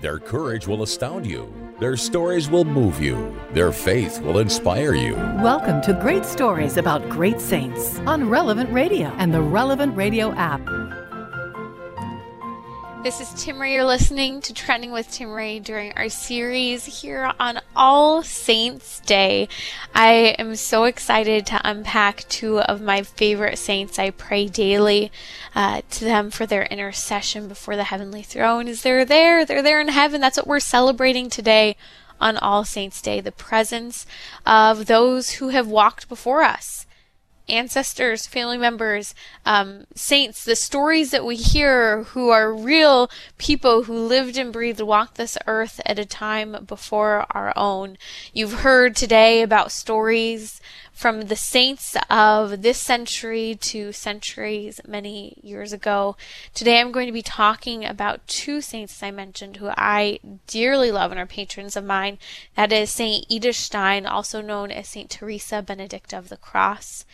Their courage will astound you. Their stories will move you. Their faith will inspire you. Welcome to Great Stories About Great Saints on Relevant Radio and the Relevant Radio app. This is Timmerie. You're listening to Trending with Timmerie during our series here on All Saints Day. I am so excited to unpack two of my favorite saints. I pray daily uh, to them for their intercession before the heavenly throne. Is they're there? They're there in heaven. That's what we're celebrating today on All Saints Day. The presence of those who have walked before us ancestors, family members, um, saints, the stories that we hear who are real people who lived and breathed, walked this earth at a time before our own. You've heard today about stories from the saints of this century to centuries many years ago. Today I'm going to be talking about two saints I mentioned who I dearly love and are patrons of mine. That is Saint Edith Stein, also known as Saint Teresa Benedicta of the Cross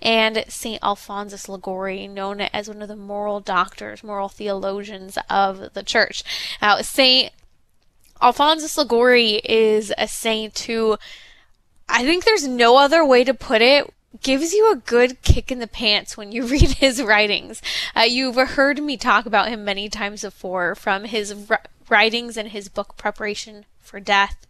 and St. Alphonsus Liguori, known as one of the moral doctors, moral theologians of the church. Now, St. Alphonsus Liguori is a saint who I think there's no other way to put it gives you a good kick in the pants when you read his writings. Uh, you've heard me talk about him many times before, from his writings and his book Preparation for Death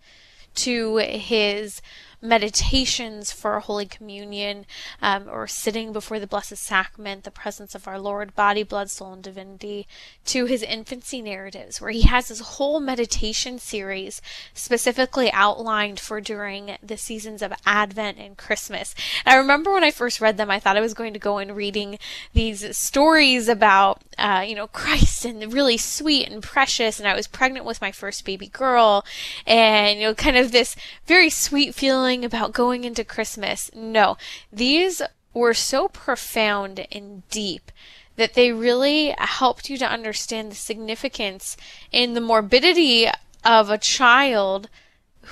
to his meditations for Holy Communion um, or sitting before the Blessed Sacrament, the presence of our Lord, body, blood, soul, and divinity, to his infancy narratives, where he has this whole meditation series specifically outlined for during the seasons of Advent and Christmas. And I remember when I first read them, I thought I was going to go in reading these stories about, uh, you know, Christ and really sweet and precious, and I was pregnant with my first baby girl, and, you know, kind of this very sweet feeling feeling about going into Christmas. No, these were so profound and deep that they really helped you to understand the significance in the morbidity of a child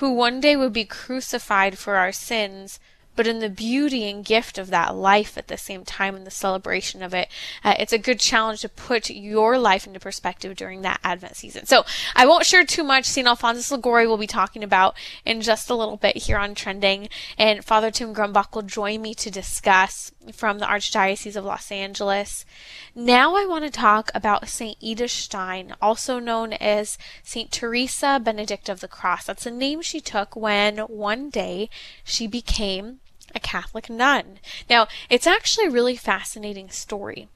who one day would be crucified for our sins but in the beauty and gift of that life at the same time and the celebration of it. Uh, it's a good challenge to put your life into perspective during that Advent season. So I won't share too much. St. Alphonsus Liguori will be talking about in just a little bit here on Trending, and Father Tim Grumbach will join me to discuss from the Archdiocese of Los Angeles. Now I want to talk about St. Edith Stein, also known as St. Teresa Benedict of the Cross. That's a name she took when one day she became a Catholic nun. Now, it's actually a really fascinating story.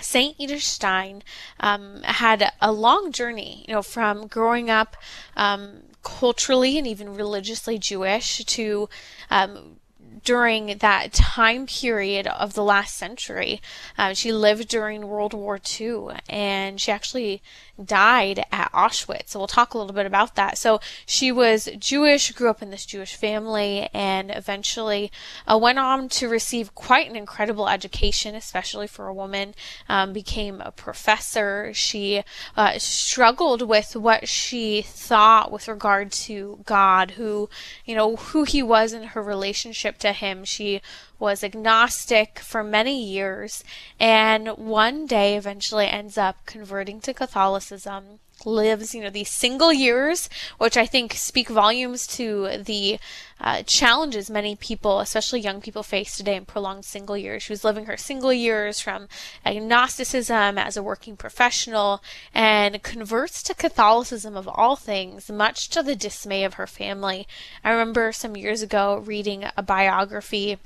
Saint Edith Stein um, had a long journey, you know, from growing up um, culturally and even religiously Jewish to um, during that time period of the last century. Uh, she lived during World War II and she actually died at Auschwitz. So we'll talk a little bit about that. So she was Jewish, grew up in this Jewish family, and eventually uh, went on to receive quite an incredible education, especially for a woman. Um, became a professor. She uh, struggled with what she thought with regard to God, who, you know, who he was in her relationship to him. She was agnostic for many years and one day eventually ends up converting to Catholicism lives, you know, these single years, which I think speak volumes to the uh, challenges many people, especially young people, face today in prolonged single years. She was living her single years from agnosticism as a working professional and converts to Catholicism of all things, much to the dismay of her family. I remember some years ago reading a biography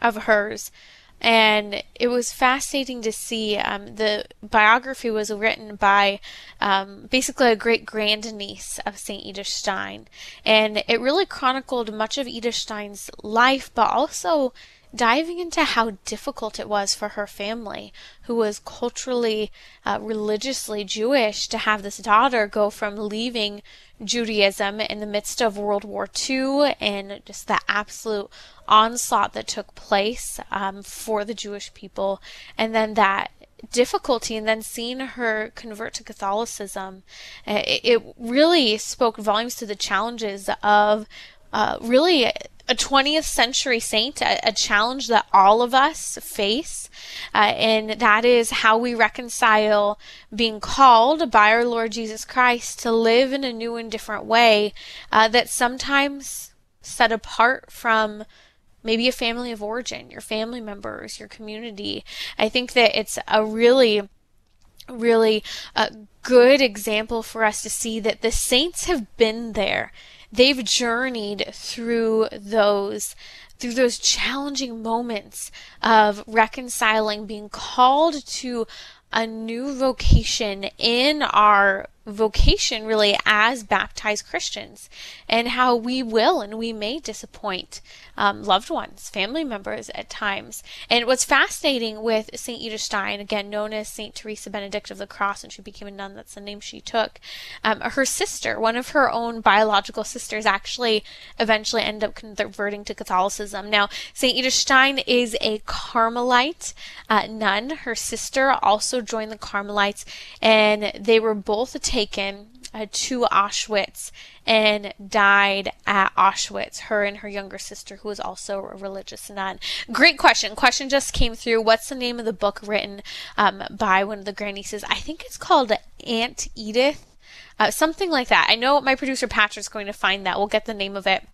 of hers and it was fascinating to see. Um, the biography was written by um, basically a great grandniece of St. Edith Stein, and it really chronicled much of Edith Stein's life, but also diving into how difficult it was for her family, who was culturally, uh, religiously Jewish, to have this daughter go from leaving Judaism in the midst of World War II and just the absolute onslaught that took place um, for the Jewish people, and then that difficulty and then seeing her convert to Catholicism, uh, it, it really spoke volumes to the challenges of uh, really a 20th century saint, a, a, challenge that all of us face, uh, and that is how we reconcile being called by our Lord Jesus Christ to live in a new and different way uh, that sometimes set apart from maybe a family of origin, your family members, your community. I think that it's a really really a good example for us to see that the saints have been there they've journeyed through those through those challenging moments of reconciling being called to a new vocation in our vocation really as baptized Christians and how we will and we may disappoint um, loved ones, family members at times. And what's fascinating with St. Edith Stein, again known as St. Teresa Benedict of the Cross, and she became a nun, that's the name she took, um, her sister, one of her own biological sisters, actually eventually ended up converting to Catholicism. Now, St. Edith Stein is a Carmelite uh, nun. Her sister also joined the Carmelites, and they were both taken uh, to Auschwitz and died at Auschwitz, her and her younger sister, who was also a religious nun. Great question. Question just came through. What's the name of the book written um, by one of the grandnieces? I think it's called Aunt Edith. Uh, something like that. I know my producer Patrick's going to find that. We'll get the name of it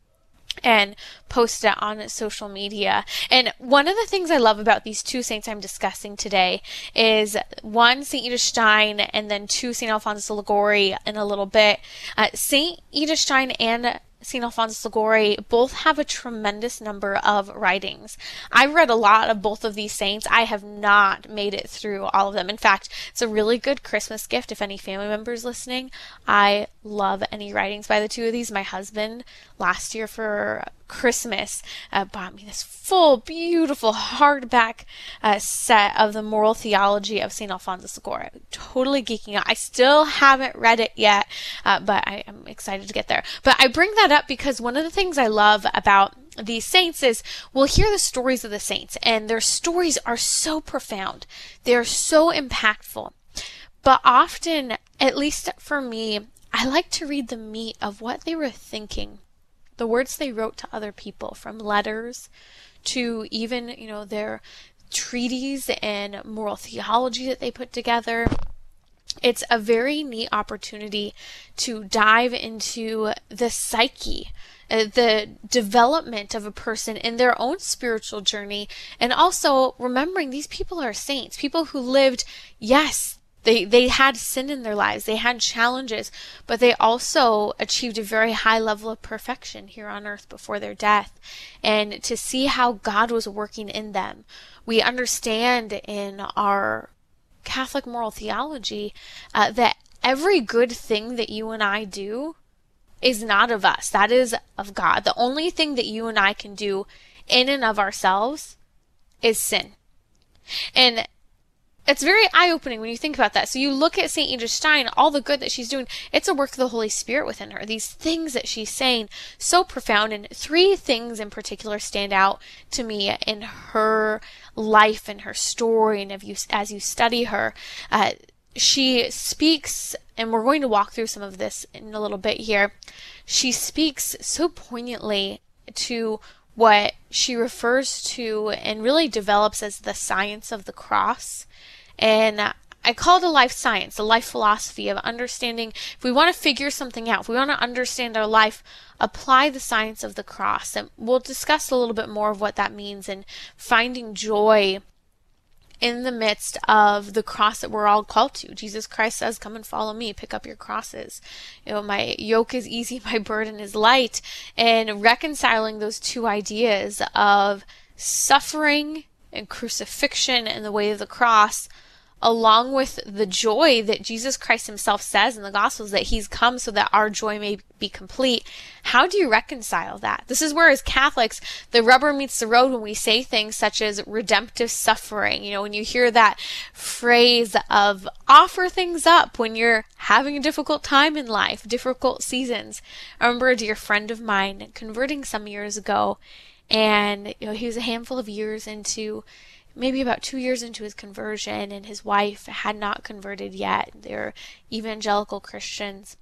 and post it on social media. And one of the things I love about these two saints I'm discussing today is one, St. Edith Stein, and then two, St. Alphonsus Liguori in a little bit. Uh, St. Edith Stein and St. Alphonsus Liguori both have a tremendous number of writings. I've read a lot of both of these saints. I have not made it through all of them. In fact, it's a really good Christmas gift if any family members listening. I love any writings by the two of these. My husband last year for Christmas uh, bought me this full, beautiful hardback uh, set of the moral theology of St. Alphonsus Liguori. Totally geeking out. I still haven't read it yet, uh, but I am excited to get there. But I bring that up because one of the things I love about these saints is we'll hear the stories of the saints, and their stories are so profound. They're so impactful. But often, at least for me, I like to read the meat of what they were thinking the words they wrote to other people, from letters to even, you know, their treaties and moral theology that they put together. It's a very neat opportunity to dive into the psyche, uh, the development of a person in their own spiritual journey, and also remembering these people are saints, people who lived, yes, they, they had sin in their lives, they had challenges, but they also achieved a very high level of perfection here on earth before their death. And to see how God was working in them, we understand in our Catholic moral theology uh, that every good thing that you and I do is not of us, that is of God. The only thing that you and I can do in and of ourselves is sin. And it's very eye opening when you think about that. So you look at St. Edith Stein, all the good that she's doing, it's a work of the Holy Spirit within her. These things that she's saying, so profound. And three things in particular stand out to me in her life and her story. And if you, as you study her, uh, she speaks, and we're going to walk through some of this in a little bit here. She speaks so poignantly to what she refers to and really develops as the science of the cross and uh, I call it a life science, a life philosophy of understanding. If we want to figure something out, if we want to understand our life, apply the science of the cross. And we'll discuss a little bit more of what that means and finding joy in the midst of the cross that we're all called to. Jesus Christ says, Come and follow me, pick up your crosses. You know, my yoke is easy, my burden is light. And reconciling those two ideas of suffering and crucifixion and the way of the cross along with the joy that Jesus Christ himself says in the Gospels that he's come so that our joy may be complete. How do you reconcile that? This is where, as Catholics, the rubber meets the road when we say things such as redemptive suffering. You know, when you hear that phrase of offer things up when you're having a difficult time in life, difficult seasons. I remember a dear friend of mine converting some years ago, and you know, he was a handful of years into maybe about two years into his conversion, and his wife had not converted yet. They're evangelical Christians.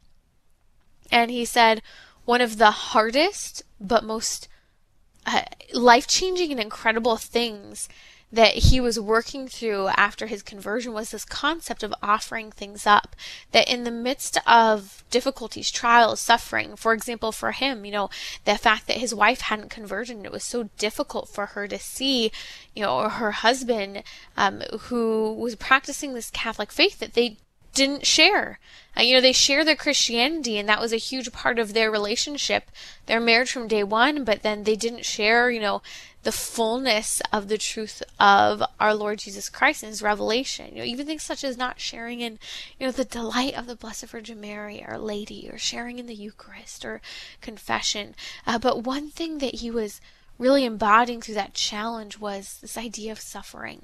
And he said, one of the hardest but most uh, life changing and incredible things that he was working through after his conversion was this concept of offering things up. That in the midst of difficulties, trials, suffering, for example, for him, you know, the fact that his wife hadn't converted it was so difficult for her to see, you know, her husband, um, who was practicing this Catholic faith, that they didn't share. Uh, you know, they share their Christianity, and that was a huge part of their relationship, their marriage from day one, but then they didn't share, you know, the fullness of the truth of our Lord Jesus Christ and his revelation. You know, even things such as not sharing in, you know, the delight of the Blessed Virgin Mary, Our Lady, or sharing in the Eucharist or confession. Uh, but one thing that he was really embodying through that challenge was this idea of suffering.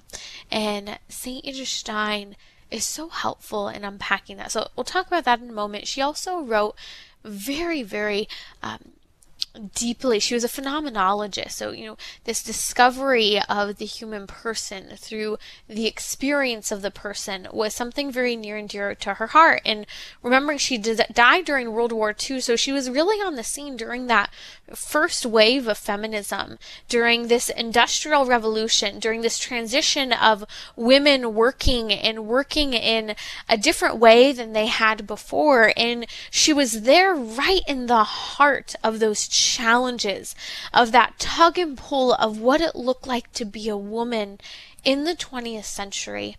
And St. Edith Stein is so helpful in unpacking that. So we'll talk about that in a moment. She also wrote very, very um, deeply. She was a phenomenologist. So, you know, this discovery of the human person through the experience of the person was something very near and dear to her heart. And remembering she did, died during World War II, so she was really on the scene during that first wave of feminism, during this industrial revolution, during this transition of women working and working in a different way than they had before. And she was there right in the heart of those challenges of that tug and pull of what it looked like to be a woman in the 20th century,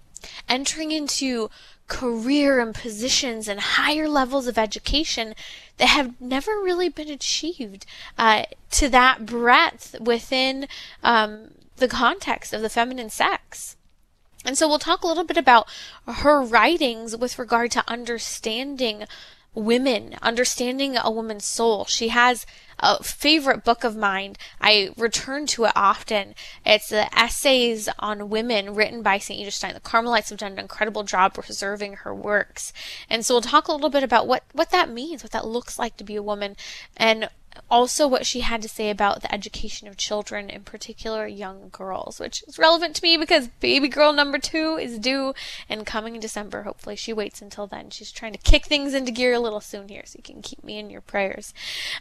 entering into career and positions and higher levels of education that have never really been achieved uh, to that breadth within um, the context of the feminine sex. And so we'll talk a little bit about her writings with regard to understanding women, understanding a woman's soul. She has a favorite book of mine. I return to it often. It's the essays on women written by St. Edith Stein. The Carmelites have done an incredible job preserving her works. And so we'll talk a little bit about what, what that means, what that looks like to be a woman, and also what she had to say about the education of children, in particular young girls, which is relevant to me because baby girl number two is due and coming in December. Hopefully, she waits until then. She's trying to kick things into gear a little soon here, so you can keep me in your prayers.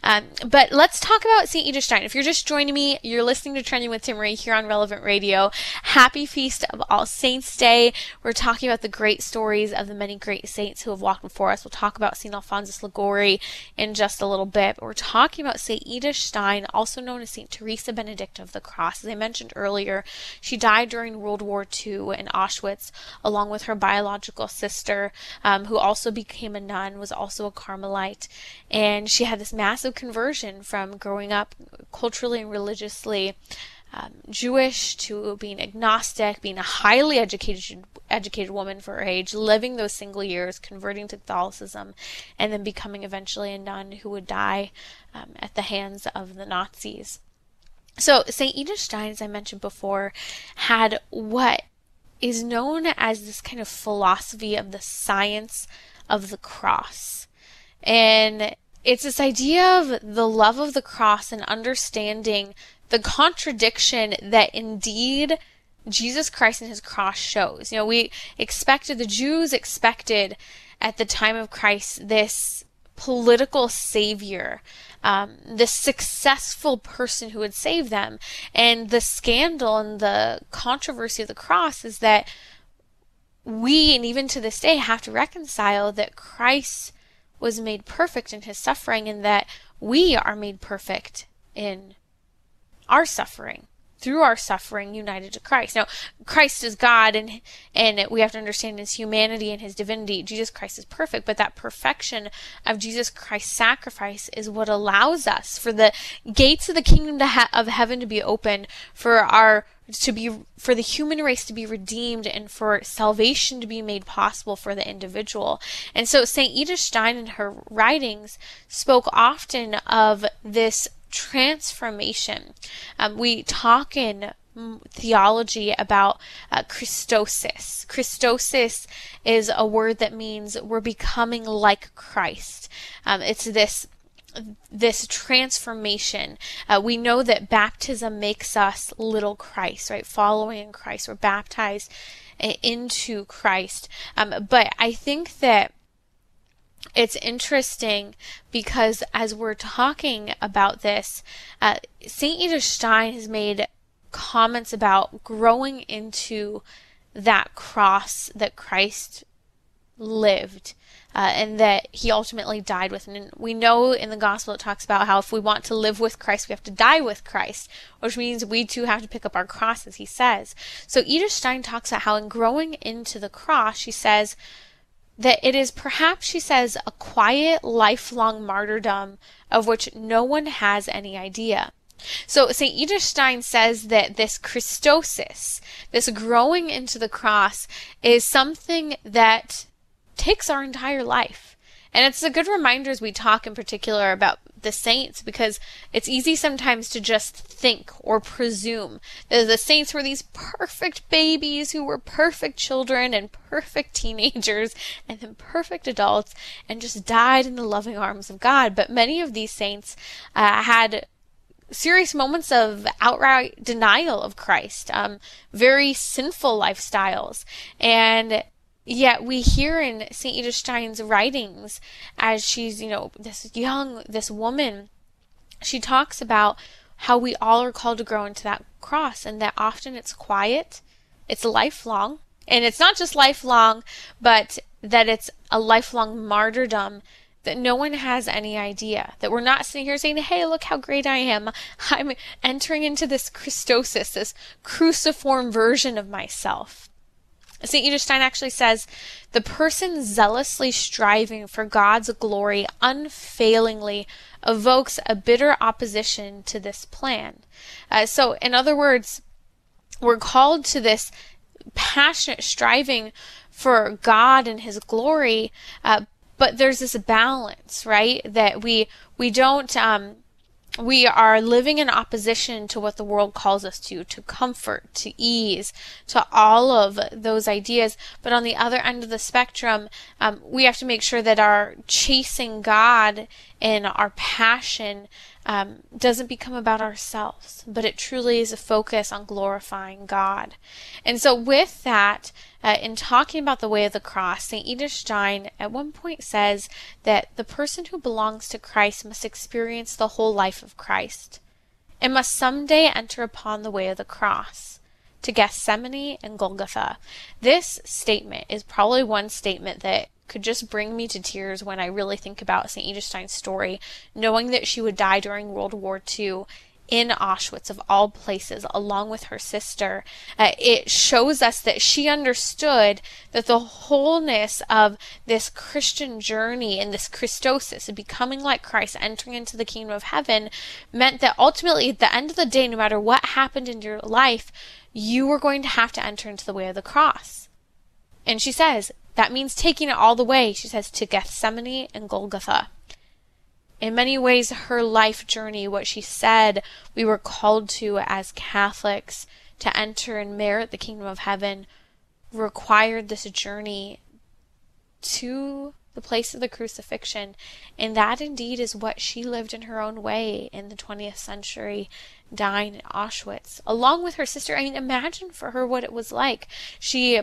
Um, but let's talk about St. Edith Stein. If you're just joining me, you're listening to Trending with Timmerie here on Relevant Radio. Happy Feast of All Saints Day. We're talking about the great stories of the many great saints who have walked before us. We'll talk about St. Alphonsus Liguori in just a little bit. We're talking about St. Edith Stein, also known as St. Teresa Benedicta of the Cross. As I mentioned earlier, she died during World War II in Auschwitz, along with her biological sister, um, who also became a nun, was also a Carmelite. And she had this massive conversion from growing up culturally and religiously. Um, Jewish to being agnostic, being a highly educated educated woman for her age, living those single years, converting to Catholicism, and then becoming eventually a nun who would die um, at the hands of the Nazis. So, St. Edith Stein, as I mentioned before, had what is known as this kind of philosophy of the science of the cross. And it's this idea of the love of the cross and understanding the contradiction that indeed Jesus Christ and his cross shows. You know, we expected, the Jews expected at the time of Christ this political savior, um, this successful person who would save them. And the scandal and the controversy of the cross is that we, and even to this day, have to reconcile that Christ was made perfect in his suffering and that we are made perfect in our suffering. through our suffering united to Christ. Now, Christ is God and and we have to understand his humanity and his divinity. Jesus Christ is perfect, but that perfection of Jesus Christ's sacrifice is what allows us for the gates of the kingdom ha- of heaven to be opened for our to be for the human race to be redeemed and for salvation to be made possible for the individual. And so St. Edith Stein in her writings spoke often of this transformation. Um, we talk in theology about uh, Christosis. Christosis is a word that means we're becoming like Christ. Um, it's this this transformation. Uh, we know that baptism makes us little Christ, right? Following in Christ, we're baptized into Christ. Um, but I think that it's interesting because as we're talking about this, uh, St. Edith Stein has made comments about growing into that cross that Christ lived. Uh, and that he ultimately died with. And we know in the gospel it talks about how if we want to live with Christ, we have to die with Christ, which means we too have to pick up our cross, as he says. So Edith Stein talks about how in growing into the cross, she says, that it is perhaps, she says, a quiet, lifelong martyrdom of which no one has any idea. So St. Edith Stein says that this Christosis, this growing into the cross, is something that takes our entire life. And it's a good reminder as we talk in particular about the saints because it's easy sometimes to just think or presume that the saints were these perfect babies who were perfect children and perfect teenagers and then perfect adults and just died in the loving arms of God. But many of these saints uh, had serious moments of outright denial of Christ, um, very sinful lifestyles. And Yet we hear in St. Edith Stein's writings, as she's, you know, this young, this woman, she talks about how we all are called to grow into that cross and that often it's quiet, it's lifelong, and it's not just lifelong, but that it's a lifelong martyrdom that no one has any idea. That we're not sitting here saying, hey, look how great I am. I'm entering into this Christosis, this cruciform version of myself. St. Edith actually says, the person zealously striving for God's glory unfailingly evokes a bitter opposition to this plan. Uh, so, in other words, we're called to this passionate striving for God and His glory, uh, but there's this balance, right? That we we don't um, we are living in opposition to what the world calls us to, to comfort, to ease, to all of those ideas. But on the other end of the spectrum, um, we have to make sure that our chasing God and our passion um, doesn't become about ourselves, but it truly is a focus on glorifying God. And so, with that, uh, in talking about the way of the cross, St. Edith Stein at one point says that the person who belongs to Christ must experience the whole life of Christ and must someday enter upon the way of the cross to Gethsemane and Golgotha. This statement is probably one statement that could just bring me to tears when I really think about St. Edith story, knowing that she would die during World War II in Auschwitz, of all places, along with her sister. Uh, it shows us that she understood that the wholeness of this Christian journey and this Christosis, becoming like Christ, entering into the kingdom of heaven, meant that ultimately, at the end of the day, no matter what happened in your life, you were going to have to enter into the way of the cross. And she says, that means taking it all the way, she says, to Gethsemane and Golgotha in many ways, her life journey, what she said we were called to as Catholics to enter and merit the kingdom of heaven, required this journey to the place of the crucifixion. And that indeed is what she lived in her own way in the 20th century, dying in Auschwitz, along with her sister. I mean, imagine for her what it was like. She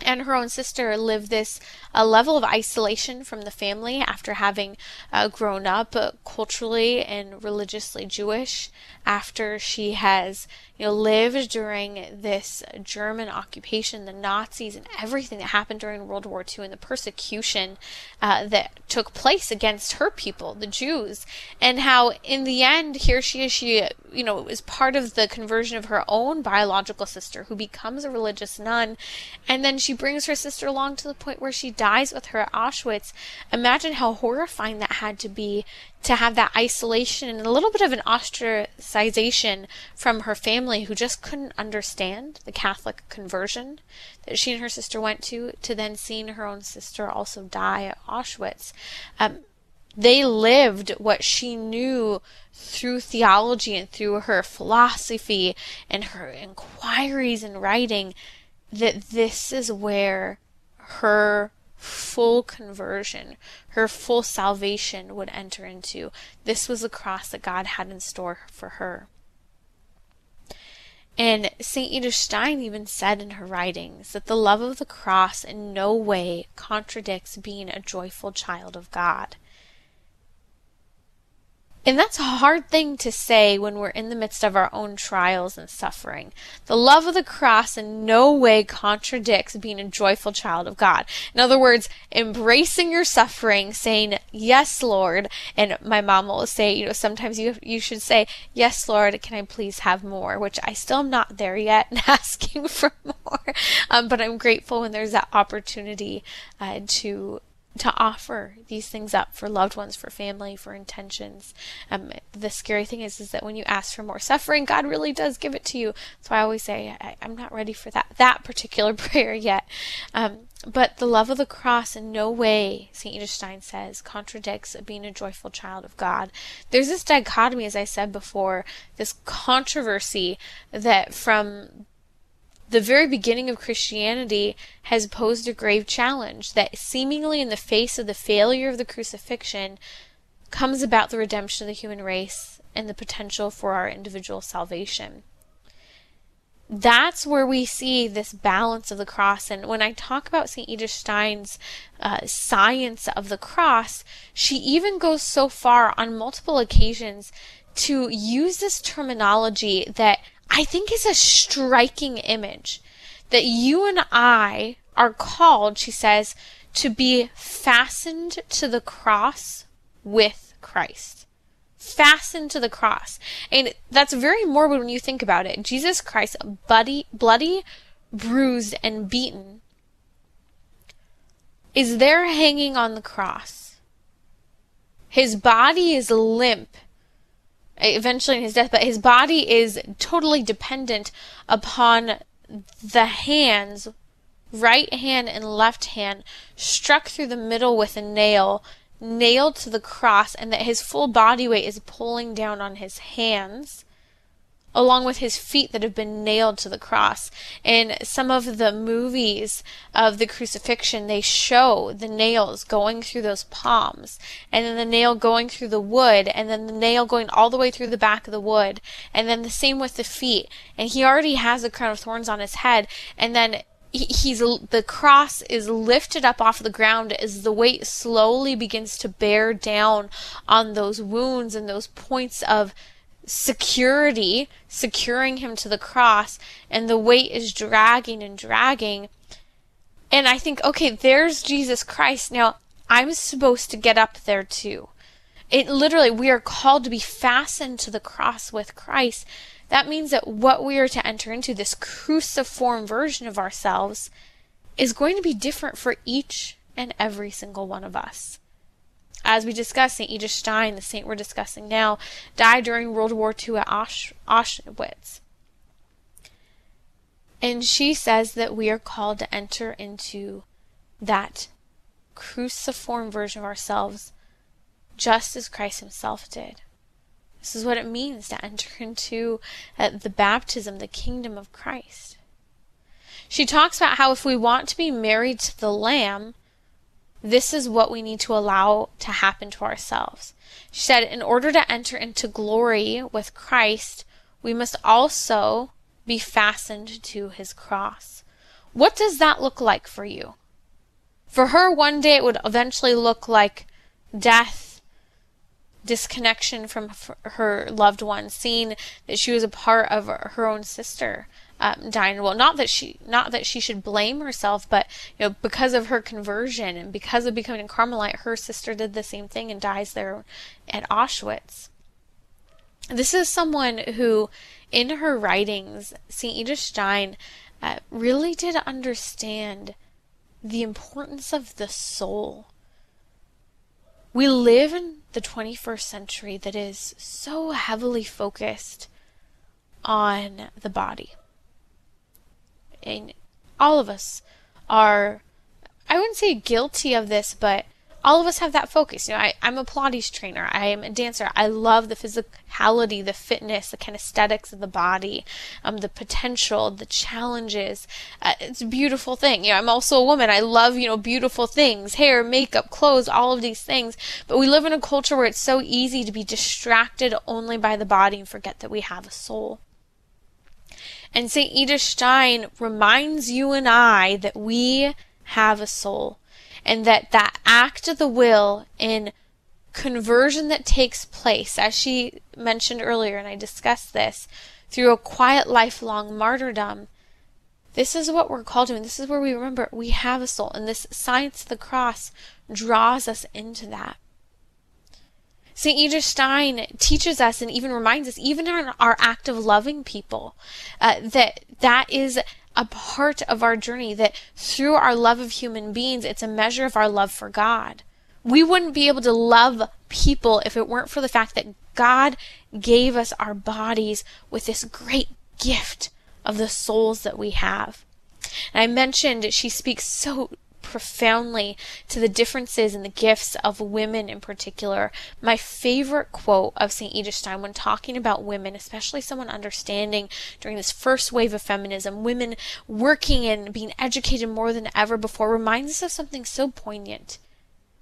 and her own sister live this a level of isolation from the family after having uh, grown up uh, culturally and religiously Jewish after she has you know lived during this German occupation the Nazis and everything that happened during World War II and the persecution uh, that took place against her people the Jews and how in the end here she is she you know is part of the conversion of her own biological sister who becomes a religious nun and then she brings her sister along to the point where she dies with her at Auschwitz. Imagine how horrifying that had to be to have that isolation and a little bit of an ostracization from her family who just couldn't understand the Catholic conversion that she and her sister went to, to then seeing her own sister also die at Auschwitz. Um, they lived what she knew through theology and through her philosophy and her inquiries and writing that this is where her full conversion, her full salvation would enter into. This was the cross that God had in store for her. And St. Edith Stein even said in her writings that the love of the cross in no way contradicts being a joyful child of God. And that's a hard thing to say when we're in the midst of our own trials and suffering. The love of the cross in no way contradicts being a joyful child of God. In other words, embracing your suffering, saying, Yes, Lord. And my mom will say, you know, sometimes you, you should say, Yes, Lord, can I please have more? Which I still am not there yet and asking for more. Um, but I'm grateful when there's that opportunity uh, to to offer these things up for loved ones, for family, for intentions. Um, the scary thing is, is that when you ask for more suffering, God really does give it to you. So I always say, I, am not ready for that that particular prayer yet. Um, but the love of the cross in no way, St. Edith Stein says, contradicts being a joyful child of God. There's this dichotomy, as I said before, this controversy that from the very beginning of Christianity has posed a grave challenge that seemingly in the face of the failure of the crucifixion comes about the redemption of the human race and the potential for our individual salvation. That's where we see this balance of the cross. And when I talk about St. Edith Stein's uh, science of the cross, she even goes so far on multiple occasions to use this terminology that I think is a striking image that you and I are called, she says, to be fastened to the cross with Christ. Fastened to the cross. And that's very morbid when you think about it. Jesus Christ, bloody, bloody, bruised, and beaten, is there hanging on the cross. His body is limp eventually in his death, but his body is totally dependent upon the hands, right hand and left hand, struck through the middle with a nail, nailed to the cross, and that his full body weight is pulling down on his hands along with his feet that have been nailed to the cross. In some of the movies of the crucifixion, they show the nails going through those palms, and then the nail going through the wood, and then the nail going all the way through the back of the wood, and then the same with the feet. And he already has a crown of thorns on his head, and then he's the cross is lifted up off the ground as the weight slowly begins to bear down on those wounds and those points of security securing him to the cross and the weight is dragging and dragging. And i think okay there's jesus christ. Now i'm supposed to get up there too. It literally we are called to be fastened to the cross with christ. That means that what we are to enter into this cruciform version of ourselves is going to be different for each and every single one of us as we discussed, St. Edith Stein, the saint we're discussing now, died during World War II at Auschwitz. And she says that we are called to enter into that cruciform version of ourselves just as Christ himself did. This is what it means to enter into uh, the baptism, the kingdom of Christ. She talks about how if we want to be married to the Lamb, this is what we need to allow to happen to ourselves. She said, in order to enter into glory with Christ, we must also be fastened to his cross. What does that look like for you? For her, one day it would eventually look like death, disconnection from her loved one, seeing that she was a part of her own sister um, dying. Well, not that she, not that she should blame herself, but you know, because of her conversion and because of becoming a Carmelite, her sister did the same thing and dies there at Auschwitz. This is someone who, in her writings, St. Edith Stein uh, really did understand the importance of the soul. We live in the 21st century that is so heavily focused on the body. And all of us are, I wouldn't say guilty of this, but all of us have that focus. You know, I, I'm a Pilates trainer. I am a dancer. I love the physicality, the fitness, the kinesthetics of the body, um, the potential, the challenges. Uh, it's a beautiful thing. You know, I'm also a woman. I love, you know, beautiful things, hair, makeup, clothes, all of these things. But we live in a culture where it's so easy to be distracted only by the body and forget that we have a soul. And St. Edith Stein reminds you and I that we have a soul and that that act of the will in conversion that takes place, as she mentioned earlier, and I discussed this, through a quiet lifelong martyrdom, this is what we're called to, and this is where we remember we have a soul, and this science of the cross draws us into that. St. Edith Stein teaches us and even reminds us, even in our act of loving people, uh, that that is a part of our journey that through our love of human beings, it's a measure of our love for God. We wouldn't be able to love people if it weren't for the fact that God gave us our bodies with this great gift of the souls that we have. And I mentioned she speaks so profoundly to the differences in the gifts of women in particular. My favorite quote of St. Edith Stein when talking about women, especially someone understanding during this first wave of feminism, women working and being educated more than ever before, reminds us of something so poignant.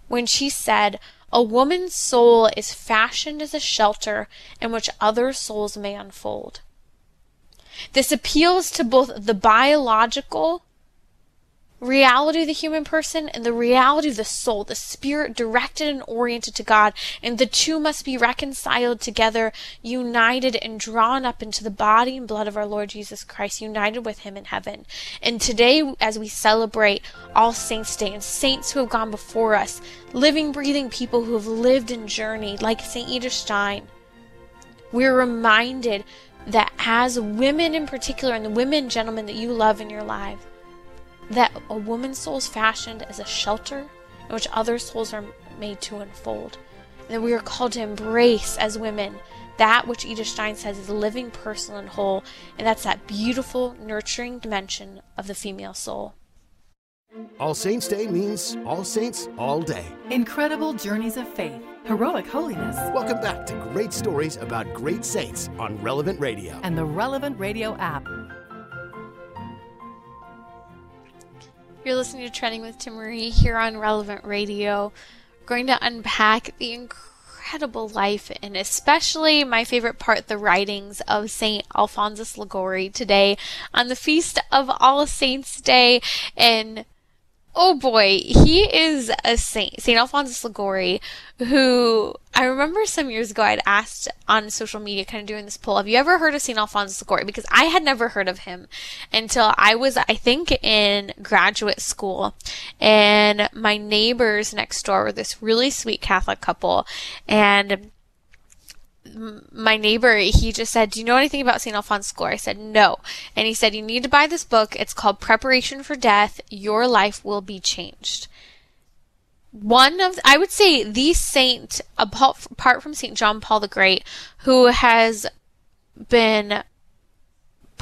When she said, A woman's soul is fashioned as a shelter in which other souls may unfold. This appeals to both the biological reality of the human person and the reality of the soul, the spirit directed and oriented to God, and the two must be reconciled together, united and drawn up into the body and blood of our Lord Jesus Christ, united with Him in heaven. And today, as we celebrate All Saints' Day and saints who have gone before us, living, breathing people who have lived and journeyed, like St. Edith Stein, we're reminded that as women in particular, and the women, gentlemen, that you love in your life, that a woman's soul is fashioned as a shelter in which other souls are made to unfold. And that we are called to embrace as women that which Edith Stein says is living, personal, and whole, and that's that beautiful, nurturing dimension of the female soul. All Saints Day means All Saints all day. Incredible journeys of faith, heroic holiness. Welcome back to great stories about great saints on Relevant Radio and the Relevant Radio app. You're listening to Trending with Timmerie here on Relevant Radio. We're going to unpack the incredible life and especially my favorite part, the writings of Saint Alphonsus Liguori today on the feast of All Saints Day. And oh boy, he is a saint, Saint Alphonsus Liguori, who I remember some years ago I'd asked on social media, kind of doing this poll, have you ever heard of St. Alphonsus Liguori? Because I had never heard of him until I was, I think, in graduate school. And my neighbors next door were this really sweet Catholic couple. And my neighbor, he just said, Do you know anything about St. Alphonsus Liguori? I said, No. And he said, You need to buy this book. It's called Preparation for Death. Your life will be changed one of I would say the saint apart from Saint John Paul the Great who has been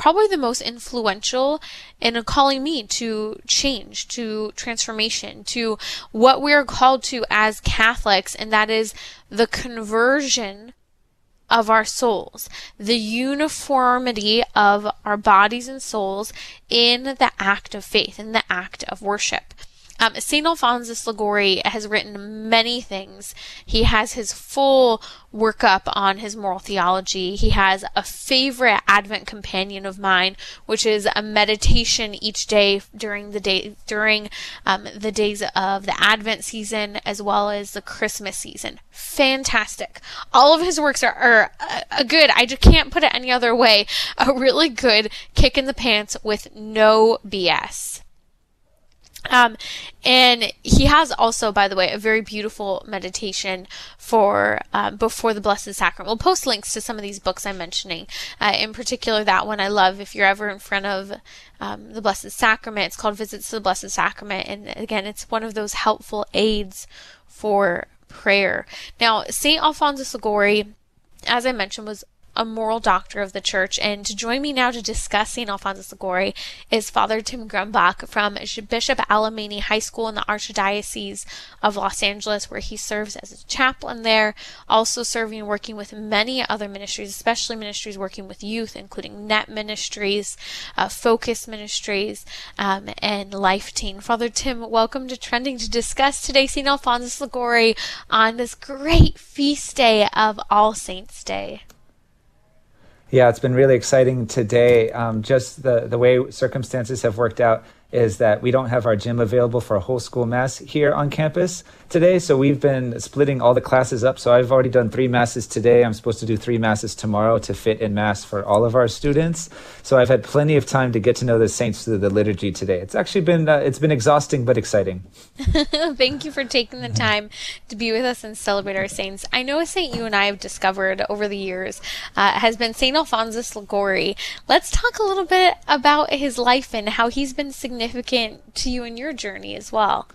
probably the most influential in calling me to change, to transformation, to what we are called to as Catholics, and that is the conversion of our souls, the uniformity of our bodies and souls in the act of faith, in the act of worship. Um, St. Alphonsus Liguori has written many things. He has his full workup on his moral theology. He has a favorite Advent companion of mine, which is a meditation each day during the day during um, the days of the Advent season as well as the Christmas season. Fantastic! All of his works are, are a, good. I just can't put it any other way. A really good kick in the pants with no BS. Um, and he has also, by the way, a very beautiful meditation for um, before the Blessed Sacrament. We'll post links to some of these books I'm mentioning. Uh, in particular, that one I love. If you're ever in front of um, the Blessed Sacrament, it's called Visits to the Blessed Sacrament, and again, it's one of those helpful aids for prayer. Now, Saint Alphonsus Liguori, as I mentioned, was a moral doctor of the church. And to join me now to discuss St. Alphonsus Liguori is Father Tim Grumbach from Bishop Alemany High School in the Archdiocese of Los Angeles, where he serves as a chaplain there, also serving and working with many other ministries, especially ministries working with youth, including Net Ministries, uh, Focus Ministries, um, and Life Teen. Father Tim, welcome to Trending to discuss today St. Alphonsus Liguori on this great feast day of All Saints' Day. Yeah, it's been really exciting today. Um, just the, the way circumstances have worked out is that we don't have our gym available for a whole school mass here on campus today. So we've been splitting all the classes up. So I've already done three masses today. I'm supposed to do three masses tomorrow to fit in mass for all of our students. So I've had plenty of time to get to know the saints through the liturgy today. It's actually been uh, it's been exhausting but exciting. Thank you for taking the time to be with us and celebrate our saints. I know a saint you and I have discovered over the years uh, has been Saint Alphonsus Liguori. Let's talk a little bit about his life and how he's been significant to you in your journey as well.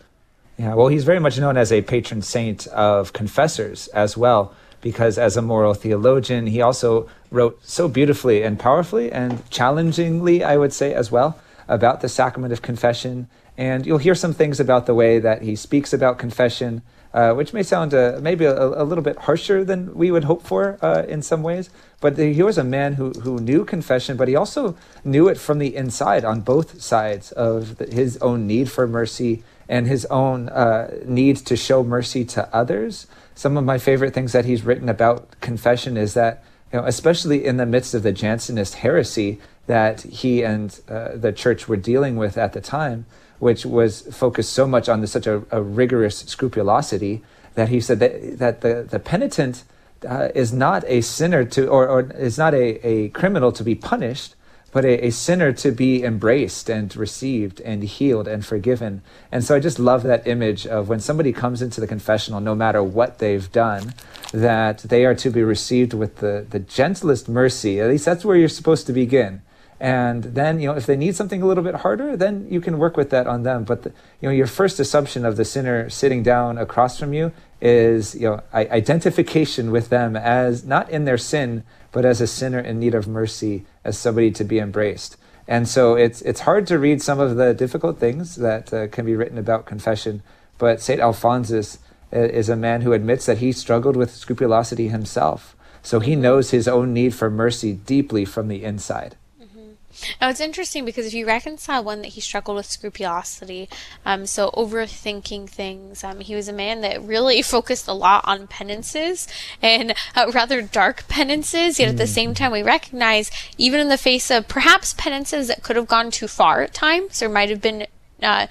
Yeah, well, he's very much known as a patron saint of confessors as well, because as a moral theologian, he also wrote so beautifully and powerfully and challengingly, I would say, as well, about the sacrament of confession. And you'll hear some things about the way that he speaks about confession, uh, which may sound uh, maybe a, a, little bit harsher than we would hope for uh, in some ways. But he was a man who, who knew confession, but he also knew it from the inside on both sides of the, his own need for mercy and his own uh, need to show mercy to others. Some of my favorite things that he's written about confession is that, you know, especially in the midst of the Jansenist heresy that he and uh, the church were dealing with at the time, which was focused so much on the, such a, a, rigorous scrupulosity, that he said that, that the, the penitent uh, is not a sinner to, or, or is not a, a criminal to be punished, but a, a, sinner to be embraced and received and healed and forgiven. And so I just love that image of when somebody comes into the confessional, no matter what they've done, that they are to be received with the, the gentlest mercy. At least that's where you're supposed to begin. And then, you know, if they need something a little bit harder, then you can work with that on them. But, the, you know, your first assumption of the sinner sitting down across from you is, you know, identification with them as not in their sin, but as a sinner in need of mercy, as somebody to be embraced. And so it's it's hard to read some of the difficult things that uh, can be written about confession. But Saint Alphonsus uh, is a man who admits that he struggled with scrupulosity himself. So he knows his own need for mercy deeply from the inside. Now it's interesting because if you reconcile one that he struggled with scrupulosity, um, so overthinking things, um, he was a man that really focused a lot on penances and uh, rather dark penances. Yet at the same time, we recognize even in the face of perhaps penances that could have gone too far at times, there might have been uh,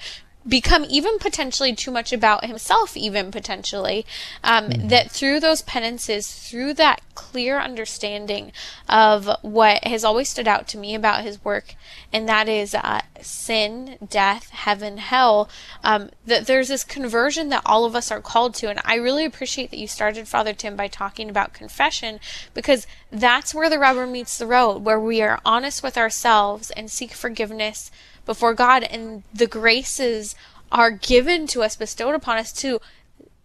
become even potentially too much about himself, even potentially. Um, mm-hmm. That through those penances, through that clear understanding of what has always stood out to me about his work, and that is uh, sin, death, heaven, hell, um, that there's this conversion that all of us are called to. And I really appreciate that you started, Father Tim, by talking about confession, because that's where the rubber meets the road, where we are honest with ourselves and seek forgiveness before God, and the graces are given to us, bestowed upon us to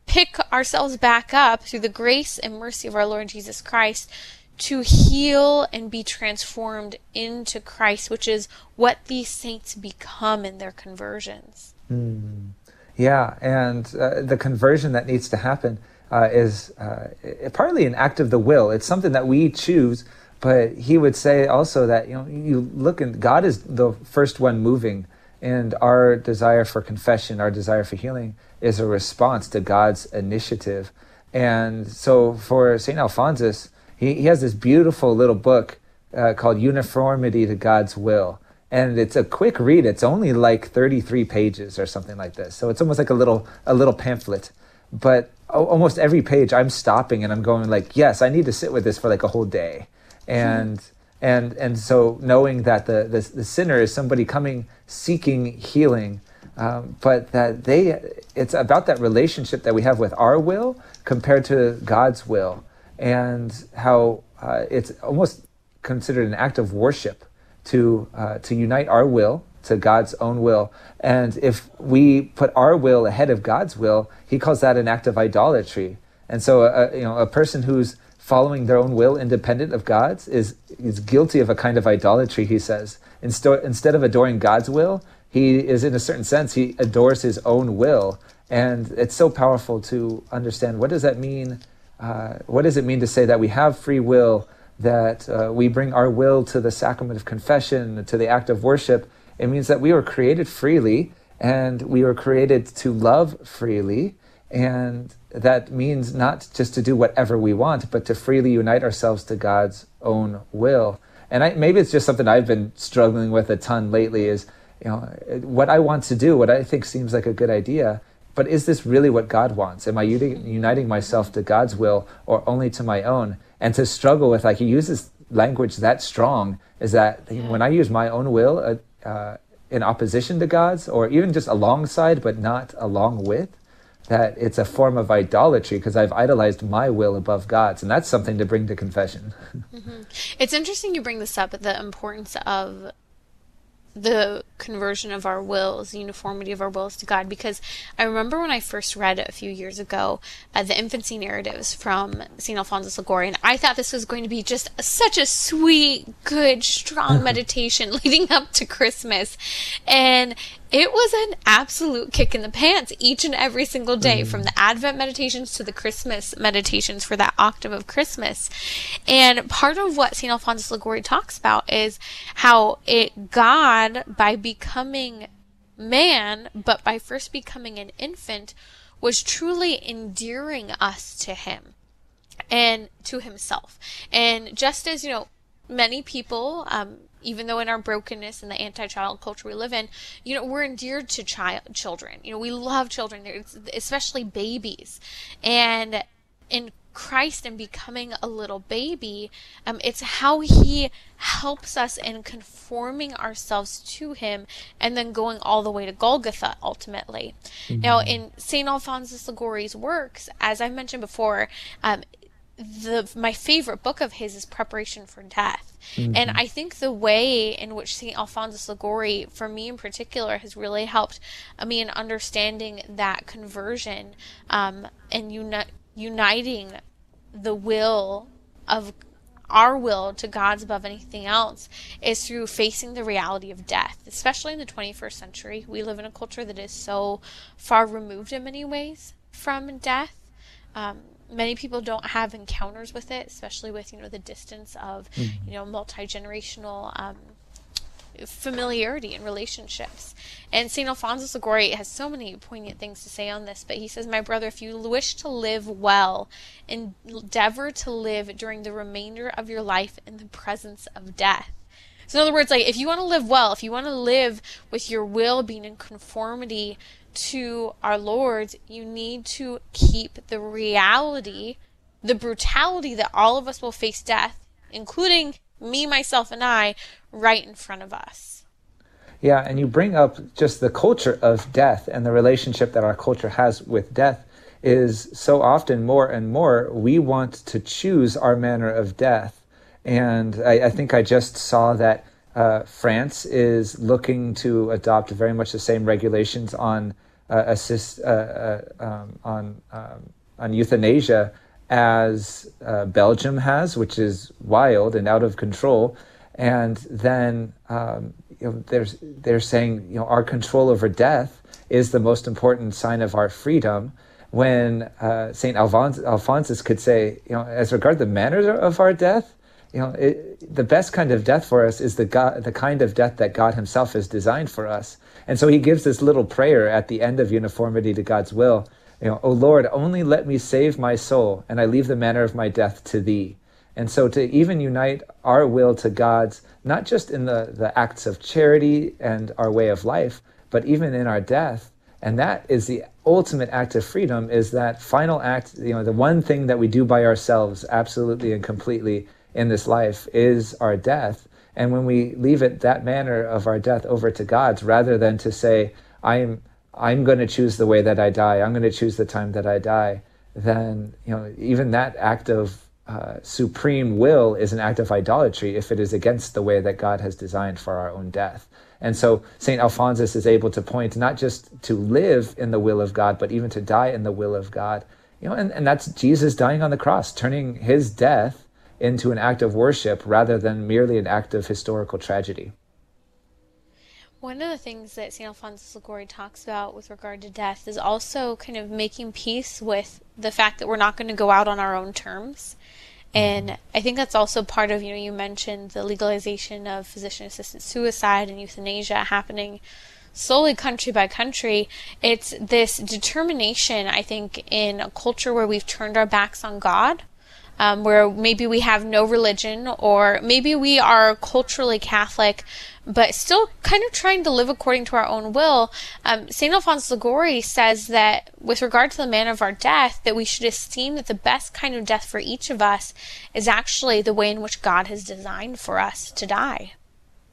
pick ourselves back up through the grace and mercy of our Lord Jesus Christ to heal and be transformed into Christ, which is what these saints become in their conversions. Mm. Yeah, and uh, the conversion that needs to happen uh, is uh, partly an act of the will. It's something that we choose but he would say also that you know you look and God is the first one moving And our desire for confession, our desire for healing, is a response to God's initiative. And so for St. Alphonsus, he, he has this beautiful little book uh, called Uniformity to God's Will. And it's a quick read. It's only like 33 pages or something like this. So it's almost like a little a little pamphlet. But almost every page I'm stopping and I'm going like, yes, I need to sit with this for like a whole day. And mm-hmm and and so knowing that the the, the sinner is somebody coming seeking healing um, but that they it's about that relationship that we have with our will compared to god's will and how uh, it's almost considered an act of worship to uh, to unite our will to God's own will. And if we put our will ahead of God's will, he calls that an act of idolatry. And so, uh, you know, a person who's following their own will independent of God's is, is guilty of a kind of idolatry, he says. Insto- instead of adoring God's will, he is, in a certain sense, he adores his own will. And it's so powerful to understand what does that mean? Uh, what does it mean to say that we have free will, that uh, we bring our will to the sacrament of confession, to the act of worship? It means that we were created freely and we were created to love freely. And that means not just to do whatever we want, but to freely unite ourselves to God's own will. And I, maybe it's just something I've been struggling with a ton lately is, you know, what I want to do, what I think seems like a good idea, but is this really what God wants? Am I uniting myself to God's will or only to my own? And to struggle with, like, he uses language that strong, is that when I use my own will uh, uh, in opposition to God's, or even just alongside but not along with, that it's a form of idolatry because I've idolized my will above God's, and that's something to bring to confession. Mm-hmm. It's interesting you bring this up the importance of the conversion of our wills, the uniformity of our wills to God. Because I remember when I first read a few years ago uh, the infancy narratives from St. Alphonsus Liguori, and I thought this was going to be just such a sweet, good, strong meditation leading up to Christmas. And it was an absolute kick in the pants each and every single day, mm. from the Advent meditations to the Christmas meditations for that octave of Christmas. And part of what St. Alphonsus Liguori talks about is how it God, by becoming man, but by first becoming an infant, was truly endearing us to him and to himself. And just as, you know, many people, um, even though in our brokenness and the anti-child culture we live in, you know, we're endeared to child children. You know, we love children, especially babies. And in Christ and becoming a little baby, um, it's how he helps us in conforming ourselves to him and then going all the way to Golgotha ultimately. Mm-hmm. Now, in St. Alphonsus Liguori's works, as I mentioned before, um, the my favorite book of his is Preparation for Death. Mm-hmm. And I think the way in which St. Alphonsus Liguori, for me in particular, has really helped me in understanding that conversion um, and uni- uniting the will of our will to God's above anything else is through facing the reality of death, especially in the 21st century. We live in a culture that is so far removed in many ways from death. Um, many people don't have encounters with it, especially with you know the distance of mm-hmm. you know multi generational um, familiarity and relationships. And St. Alphonsus Liguori has so many poignant things to say on this, but he says, My brother, if you wish to live well, endeavor to live during the remainder of your life in the presence of death. So, in other words, like if you want to live well, if you want to live with your will being in conformity to our Lord, you need to keep the reality, the brutality that all of us will face death, including me, myself, and I, right in front of us. Yeah, and you bring up just the culture of death and the relationship that our culture has with death is so often more and more we want to choose our manner of death. And I, I think I just saw that uh, France is looking to adopt very much the same regulations on uh, assist uh, uh um, on um, on euthanasia as uh, Belgium has, which is wild and out of control. And then um, you know, they're, they're saying you know, our control over death is the most important sign of our freedom. When uh, Saint Alphonsus, could say, you know, as regard the manners of our death, you know, it, the best kind of death for us is the God, the kind of death that God Himself has designed for us. And so he gives this little prayer at the end of uniformity to God's will. You know, O Lord, only let me save my soul, and I leave the manner of my death to thee. And so to even unite our will to God's, not just in the, the acts of charity and our way of life, but even in our death. And that is the ultimate act of freedom, is that final act, you know, the one thing that we do by ourselves absolutely and completely in this life is our death. And when we leave it that manner of our death over to God's, rather than to say, I'm I'm going to choose the way that I die, I'm going to choose the time that I die, then you know even that act of uh, supreme will is an act of idolatry if it is against the way that God has designed for our own death. And so St. Alphonsus is able to point not just to live in the will of God, but even to die in the will of God. You know, and, and that's Jesus dying on the cross, turning his death into an act of worship rather than merely an act of historical tragedy. One of the things that St. Alphonsus Liguori talks about with regard to death is also kind of making peace with the fact that we're not going to go out on our own terms. And mm-hmm. I think that's also part of, you know, you mentioned the legalization of physician assisted suicide and euthanasia happening slowly country by country. It's this determination, I think, in a culture where we've turned our backs on God um, where maybe we have no religion or maybe we are culturally Catholic, but still kind of trying to live according to our own will. Um, St. Alphonse Liguori says that with regard to the manner of our death, that we should esteem that the best kind of death for each of us is actually the way in which God has designed for us to die.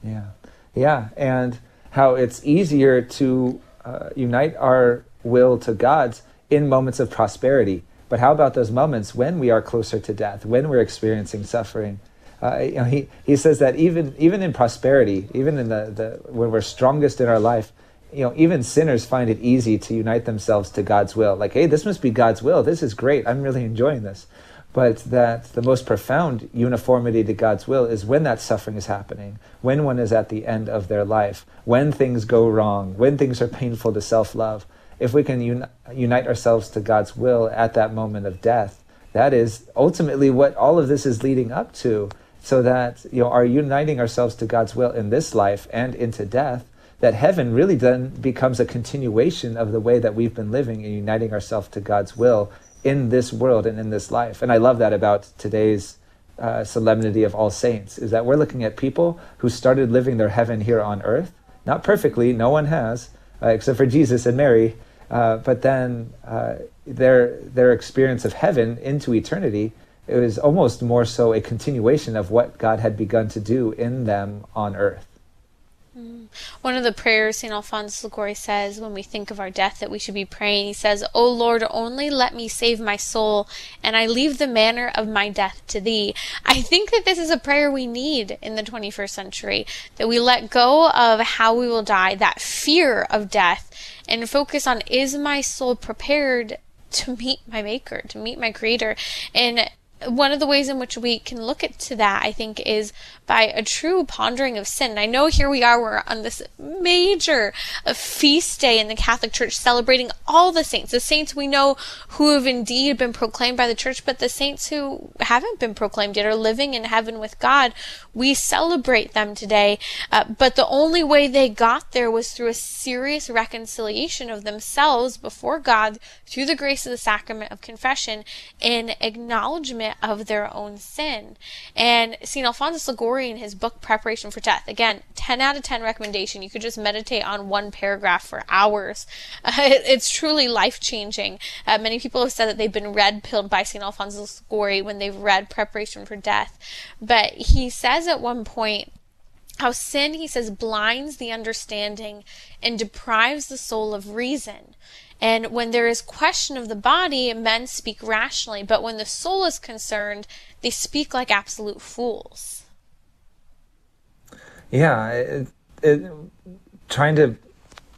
Yeah. Yeah. And how it's easier to uh, unite our will to God's in moments of prosperity but how about those moments when we are closer to death, when we're experiencing suffering? Uh, you know, he, he says that even even in prosperity, even in the, the when we're strongest in our life, you know, even sinners find it easy to unite themselves to God's will. Like, hey, this must be God's will. This is great. I'm really enjoying this. But that the most profound uniformity to God's will is when that suffering is happening, when one is at the end of their life, when things go wrong, when things are painful to self love if we can un- unite ourselves to God's will at that moment of death, that is ultimately what all of this is leading up to. So that you know, our uniting ourselves to God's will in this life and into death, that heaven really then becomes a continuation of the way that we've been living and uniting ourselves to God's will in this world and in this life. And I love that about today's uh, solemnity of All Saints, is that we're looking at people who started living their heaven here on earth, not perfectly, no one has, uh, except for Jesus and Mary, uh, but then uh, their their experience of heaven into eternity it was almost more so a continuation of what God had begun to do in them on earth. One of the prayers St. Alphonse Liguori says when we think of our death that we should be praying, he says, O Lord, only let me save my soul, and I leave the manner of my death to thee. I think that this is a prayer we need in the 21st century, that we let go of how we will die, that fear of death, and focus on is my soul prepared to meet my maker, to meet my creator. And one of the ways in which we can look at to that, I think, is by a true pondering of sin. And I know here we are, we're on this major uh, feast day in the Catholic Church celebrating all the saints, the saints we know who have indeed been proclaimed by the church, but the saints who haven't been proclaimed yet are living in heaven with God. We celebrate them today, uh, but the only way they got there was through a serious reconciliation of themselves before God through the grace of the sacrament of confession and acknowledgement of their own sin. And St. Alphonsus Liguori in his book Preparation for Death. Again, 10 out of 10 recommendation. You could just meditate on one paragraph for hours. Uh, it, it's truly life changing. Uh, many people have said that they've been red pilled by St. Alphonsus Liguori when they've read Preparation for Death. But he says at one point, how sin, he says, blinds the understanding and deprives the soul of reason. And when there is question of the body, men speak rationally, but when the soul is concerned, they speak like absolute fools yeah, it, it, trying to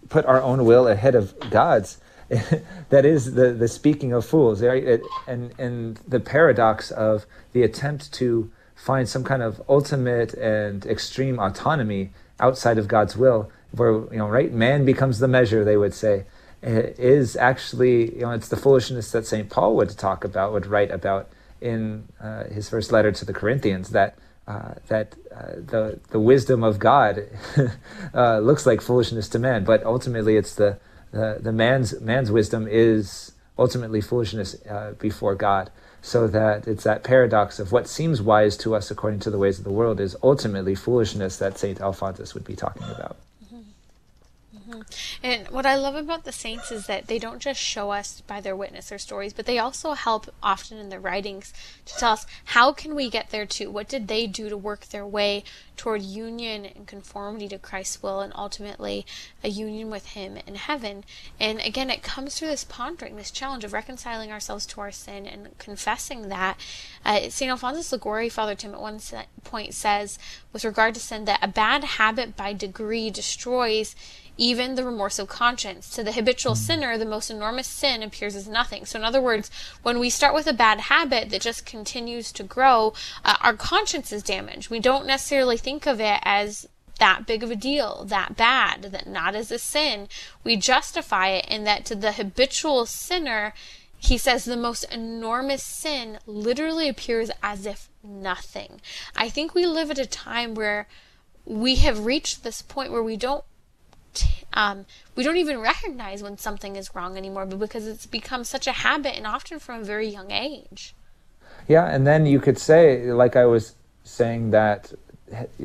put our own will ahead of God's. that is the, the speaking of fools, right? It, and and the paradox of the attempt to find some kind of ultimate and extreme autonomy outside of God's will, where you know, right, man becomes the measure. They would say is actually you know it's the foolishness that Saint Paul would talk about, would write about in uh, his first letter to the Corinthians that uh, that uh, the the wisdom of God uh, looks like foolishness to man, but ultimately it's the the, the man's man's wisdom is ultimately foolishness uh, before God. So that it's that paradox of what seems wise to us according to the ways of the world is ultimately foolishness that Saint Alphonsus would be talking about. Mm-hmm. And what I love about the saints is that they don't just show us by their witness or stories, but they also help often in their writings to tell us how can we get there too? What did they do to work their way toward union and conformity to Christ's will and ultimately a union with him in heaven? And again, it comes through this pondering, this challenge of reconciling ourselves to our sin and confessing that. Uh, St. Alphonsus Liguori, Father Tim at one point says, with regard to sin, that a bad habit by degree destroys even the remorse of conscience. To the habitual sinner, the most enormous sin appears as nothing. So, in other words, when we start with a bad habit that just continues to grow, uh, our conscience is damaged. We don't necessarily think of it as that big of a deal, that bad, that not as a sin. We justify it in that to the habitual sinner, he says the most enormous sin literally appears as if nothing. I think we live at a time where we have reached this point where we don't um, we don't even recognize when something is wrong anymore, but because it's become such a habit and often from a very young age. Yeah, and then you could say, like I was saying, that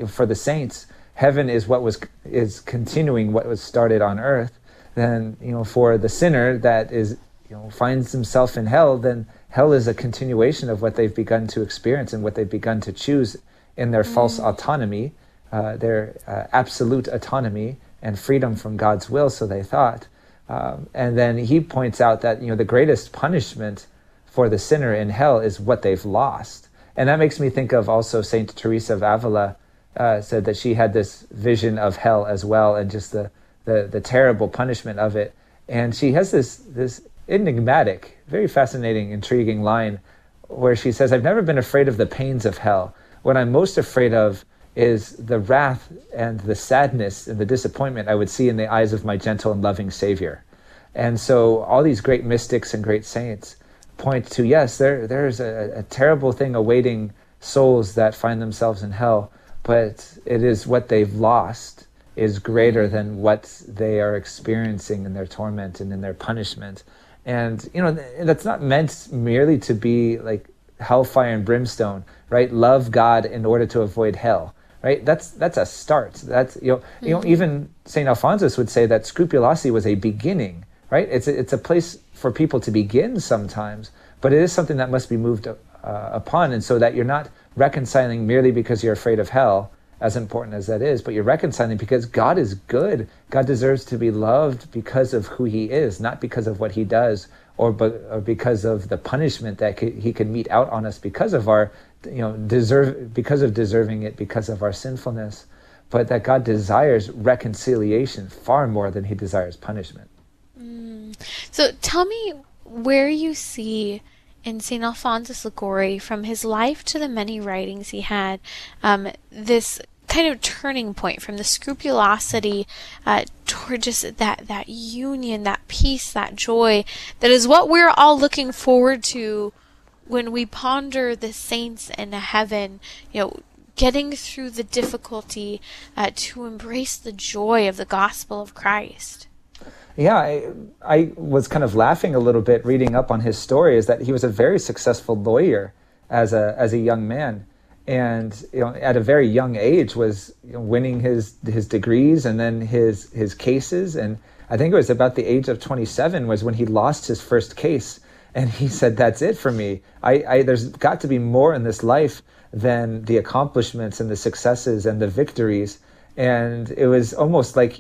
for the saints, heaven is what was is continuing what was started on earth. Then you know, for the sinner that is you know finds himself in hell, then hell is a continuation of what they've begun to experience and what they've begun to choose in their mm. false autonomy, uh, their uh, absolute autonomy and freedom from God's will, so they thought. Um, and then he points out that you know the greatest punishment for the sinner in hell is what they've lost, and that makes me think of also Saint Teresa of Avila uh, said that she had this vision of hell as well, and just the, the the terrible punishment of it. And she has this this enigmatic, very fascinating, intriguing line where she says, "I've never been afraid of the pains of hell. What I'm most afraid of is the wrath and the sadness and the disappointment I would see in the eyes of my gentle and loving Savior. And so all these great mystics and great saints point to yes, there there's a, a terrible thing awaiting souls that find themselves in hell, but it is what they've lost is greater mm-hmm. than what they are experiencing in their torment and in their punishment. And you know that's not meant merely to be like hellfire and brimstone, right? Love God in order to avoid hell right? That's that's a start. That's you know mm-hmm. you know mm-hmm. even Saint Alphonsus would say that scrupulosity was a beginning, right? It's a, it's a place for people to begin sometimes, but it is something that must be moved uh, upon, and so that you're not reconciling merely because you're afraid of hell, as important as that is, but you're reconciling because God is good. God deserves to be loved because of who He is, not because of what He does or, or because of the punishment that He can mete out on us because of our you know deserve because of deserving it because of our sinfulness but that god desires reconciliation far more than he desires punishment mm. so tell me where you see in St. Alphonsus Liguori, from his life to the many writings he had, um, this kind of turning point from the scrupulosity uh, toward just that that union, that peace, that joy that is what we're all looking forward to when we ponder the saints in heaven, you know, getting through the difficulty uh, to embrace the joy of the gospel of Christ. Yeah, I, I, was kind of laughing a little bit reading up on his story. Is that he was a very successful lawyer as a as a young man, and you know, at a very young age was you know, winning his his degrees and then his his cases. And I think it was about the age of 27 was when he lost his first case and he said, That's it for me. I, I, there's got to be more in this life than the accomplishments and the successes and the victories. And it was almost like,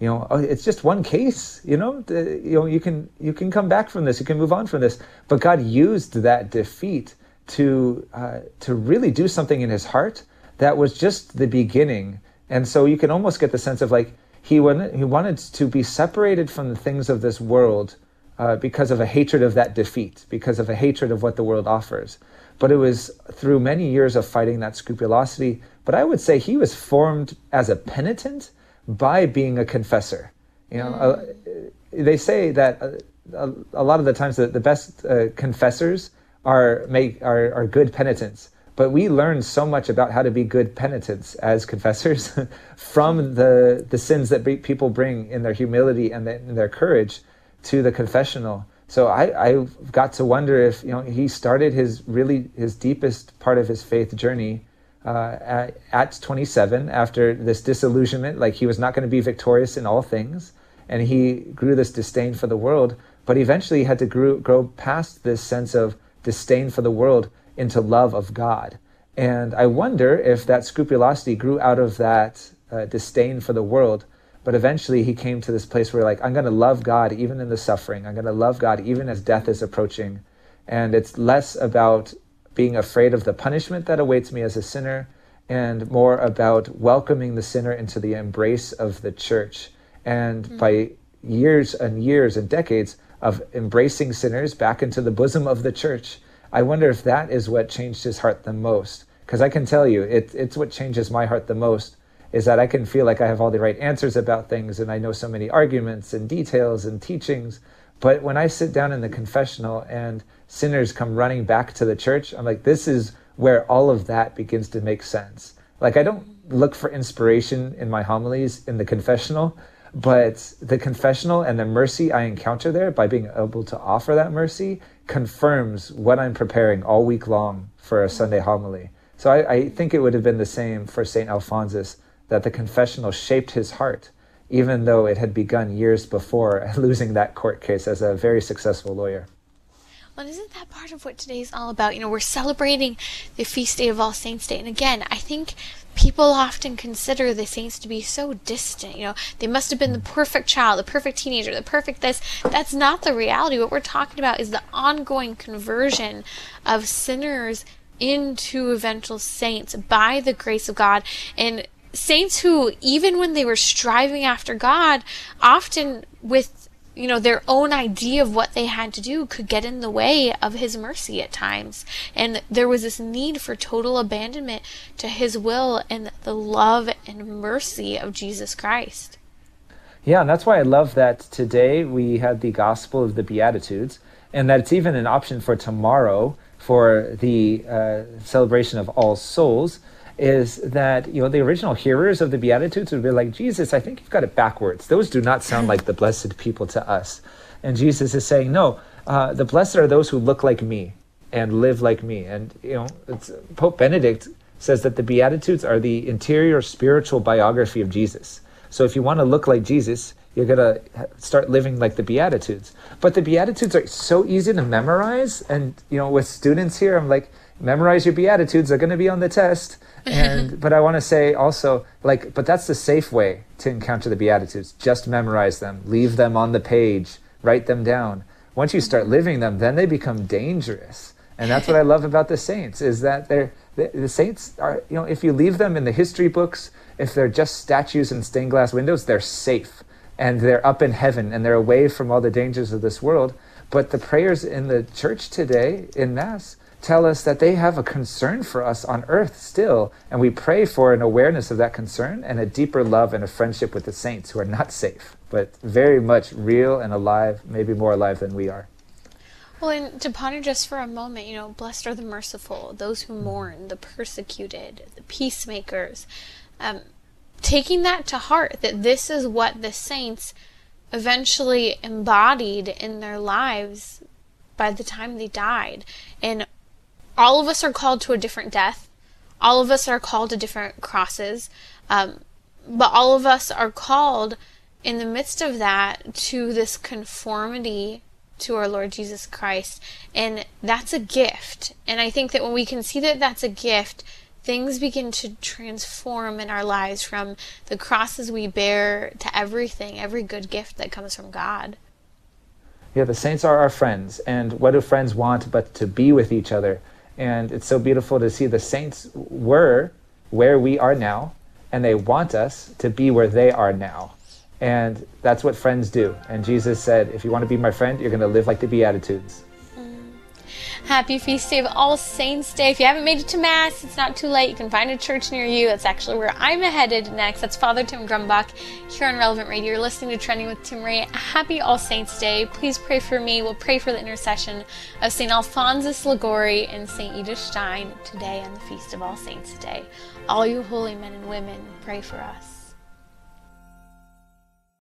you know, oh, it's just one case, you know, you know, you can, you can come back from this, you can move on from this. But God used that defeat to, uh, to really do something in his heart that was just the beginning. And so you can almost get the sense of like, he wanted, he wanted to be separated from the things of this world uh, because of a hatred of that defeat, because of a hatred of what the world offers. But it was through many years of fighting that scrupulosity. But I would say he was formed as a penitent by being a confessor. You know, uh, they say that uh, a, a, lot of the times the, the best uh, confessors are make are, are good penitents. But we learn so much about how to be good penitents as confessors from the the sins that people bring in their humility and in their courage to the confessional. So I, I got to wonder if you know he started his really his deepest part of his faith journey uh, at, at 27 after this disillusionment, like he was not going to be victorious in all things, and he grew this disdain for the world. But eventually, he had to grow, grow past this sense of disdain for the world into love of God. And I wonder if that scrupulosity grew out of that uh, disdain for the world. But eventually he came to this place where, like, I'm going to love God even in the suffering. I'm going to love God even as death is approaching. And it's less about being afraid of the punishment that awaits me as a sinner and more about welcoming the sinner into the embrace of the church. And mm-hmm. by years and years and decades of embracing sinners back into the bosom of the church, I wonder if that is what changed his heart the most. Because I can tell you, it, it's what changes my heart the most is that I can feel like I have all the right answers about things and I know so many arguments and details and teachings. But when I sit down in the confessional and sinners come running back to the church, I'm like, this is where all of that begins to make sense. Like, I don't look for inspiration in my homilies in the confessional, but the confessional and the mercy I encounter there by being able to offer that mercy confirms what I'm preparing all week long for a Sunday homily. So I, I think it would have been the same for St. Alphonsus that the confessional shaped his heart, even though it had begun years before losing that court case as a very successful lawyer. Well, isn't that part of what today is all about? You know, we're celebrating the feast day of All Saints' Day. And again, I think people often consider the saints to be so distant. You know, they must have been the perfect child, the perfect teenager, the perfect this. That's not the reality. What we're talking about is the ongoing conversion of sinners into eventual saints by the grace of God. And saints who, even when they were striving after God, often with you know, their own idea of what they had to do could get in the way of His mercy at times. And there was this need for total abandonment to His will and the love and mercy of Jesus Christ. Yeah, and that's why I love that today we had the Gospel of the Beatitudes, and that it's even an option for tomorrow for the uh, celebration of All Souls is that you know the original hearers of the beatitudes would be like jesus i think you've got it backwards. Those do not sound like the blessed people to us. And jesus is saying no uh, the blessed are those who look like me and live like me. And you know pope benedict says that the beatitudes are the interior spiritual biography of jesus. So if you want to look like jesus you're to start living like the beatitudes. But the beatitudes are so easy to memorize. And you know with students here i'm like memorize your beatitudes they're going to be on the test. And but i want to say also like but that's the safe way to encounter the beatitudes. Just memorize them leave them on the page write them down. Once you start mm-hmm. living them then they become dangerous. And that's what i love about the saints is that they're the, the saints are you know if you leave them in the history books if they're just statues in stained glass windows they're safe. And they're up in heaven and they're away from all the dangers of this world. But the prayers in the church today in mass tell us that they have a concern for us on earth still, and we pray for an awareness of that concern and a deeper love and a friendship with the saints who are not safe, but very much real and alive, maybe more alive than we are. Well, and to ponder just for a moment, you know, blessed are the merciful, those who mourn, the persecuted, the peacemakers. Um, taking that to heart, that this is what the saints eventually embodied in their lives by the time they died. And all of us are called to a different death. All of us are called to different crosses. Um, but all of us are called in the midst of that to this conformity to our Lord Jesus Christ. And that's a gift. And I think that when we can see that that's a gift, things begin to transform in our lives from the crosses we bear to everything, every good gift that comes from God. Yeah, the saints are our friends. And what do friends want but to be with each other? And it's so beautiful to see the saints were where we are now, and they want us to be where they are now. And that's what friends do. And Jesus said, if you want to be my friend, you're going to live like the Beatitudes. Happy feast day of All Saints Day. If you haven't made it to Mass, it's not too late. You can find a church near you. That's actually where I'm headed next. That's Father Tim Grumbach here on Relevant Radio. You're listening to Trending with Timmerie. Happy All Saints Day. Please pray for me. We'll pray for the intercession of St. Alphonsus Liguori and St. Edith Stein today on the Feast of All Saints Day. All you holy men and women, pray for us.